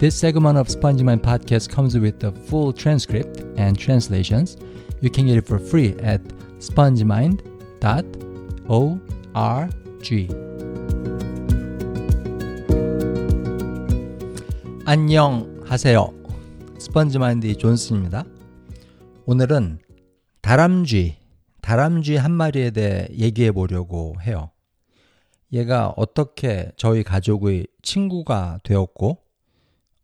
This segment of SpongeMind podcast comes with the full transcript and translations. You can get it for free at spongemind.org. 안녕하세요. 스펀지마인드 존슨입니다. 오늘은 다람쥐, 다람쥐 한 마리에 대해 얘기해 보려고 해요. 얘가 어떻게 저희 가족의 친구가 되었고,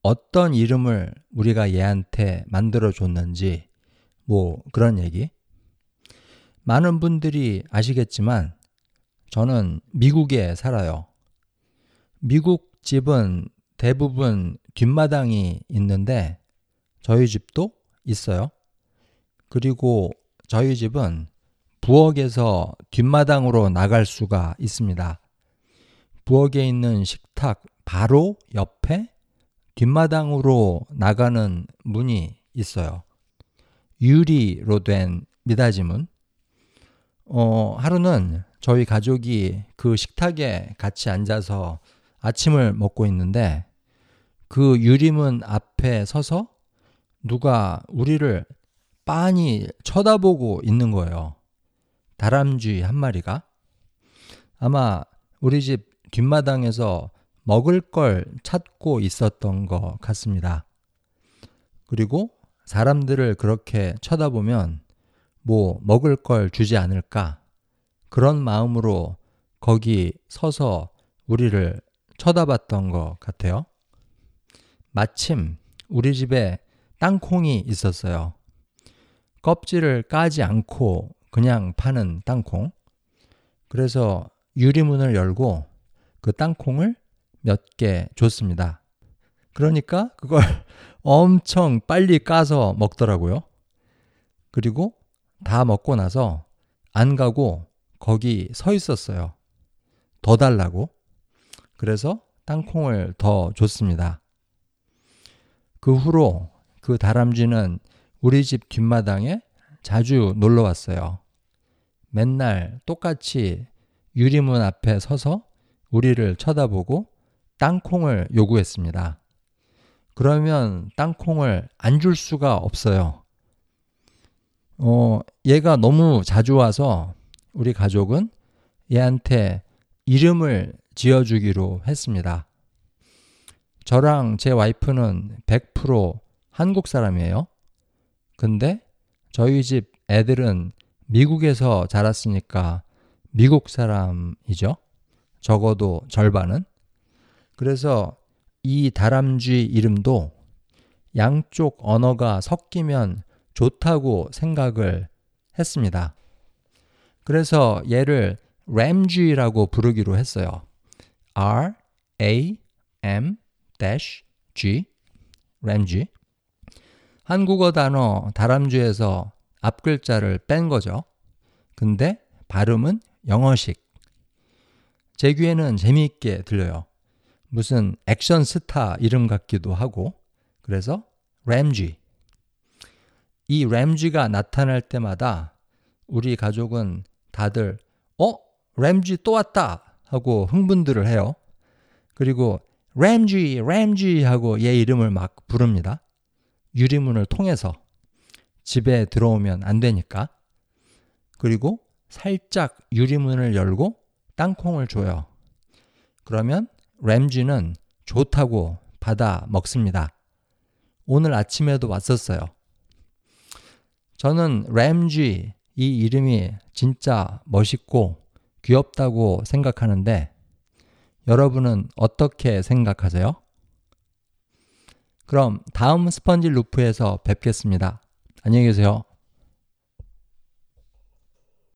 어떤 이름을 우리가 얘한테 만들어 줬는지, 뭐 그런 얘기. 많은 분들이 아시겠지만, 저는 미국에 살아요. 미국 집은 대부분 뒷마당이 있는데, 저희 집도 있어요. 그리고 저희 집은 부엌에서 뒷마당으로 나갈 수가 있습니다. 부엌에 있는 식탁 바로 옆에 뒷마당으로 나가는 문이 있어요. 유리로 된 미닫이문. 어, 하루는 저희 가족이 그 식탁에 같이 앉아서 아침을 먹고 있는데 그 유리문 앞에 서서 누가 우리를 빤히 쳐다보고 있는 거예요. 다람쥐 한 마리가. 아마 우리 집 뒷마당에서 먹을 걸 찾고 있었던 것 같습니다. 그리고 사람들을 그렇게 쳐다보면 뭐 먹을 걸 주지 않을까? 그런 마음으로 거기 서서 우리를 쳐다봤던 것 같아요. 마침 우리 집에 땅콩이 있었어요. 껍질을 까지 않고 그냥 파는 땅콩. 그래서 유리문을 열고 그 땅콩을 몇 개 줬습니다. 그러니까 그걸 엄청 빨리 까서 먹더라고요. 그리고 다 먹고 나서 안 가고 거기 서 있었어요. 더 달라고. 그래서 땅콩을 더 줬습니다. 그 후로 그 다람쥐는 우리 집 뒷마당에 자주 놀러 왔어요. 맨날 똑같이 유리문 앞에 서서 우리를 쳐다보고 땅콩을 요구했습니다. 그러면 땅콩을 안 줄 수가 없어요. 어, 얘가 너무 자주 와서 우리 가족은 얘한테 이름을 지어주기로 했습니다. 저랑 제 와이프는 100% 한국 사람이에요. 근데 저희 집 애들은 미국에서 자랐으니까 미국 사람이죠. 적어도 절반은. 그래서 이 다람쥐 이름도 양쪽 언어가 섞이면 좋다고 생각을 했습니다. 그래서 얘를 램쥐라고 부르기로 했어요. R A M G 램쥐. 한국어 단어 다람쥐에서 앞 글자를 뺀 거죠. 근데 발음은 영어식. 제 귀에는 재미있게 들려요. 무슨 액션 스타 이름 같기도 하고. 그래서 램쥐. 이 램쥐가 나타날 때마다 우리 가족은 다들 어? 램쥐 또 왔다 하고 흥분들을 해요. 그리고 램쥐, 램쥐 하고 얘 이름을 막 부릅니다. 유리문을 통해서 집에 들어오면 안 되니까. 그리고 살짝 유리문을 열고 땅콩을 줘요. 그러면 램쥐는 좋다고 받아 먹습니다. 오늘 아침에도 왔었어요. 저는 램쥐 이 이름이 진짜 멋있고 귀엽다고 생각하는데 여러분은 어떻게 생각하세요? 그럼 다음 스펀지 루프에서 뵙겠습니다. 안녕히 계세요.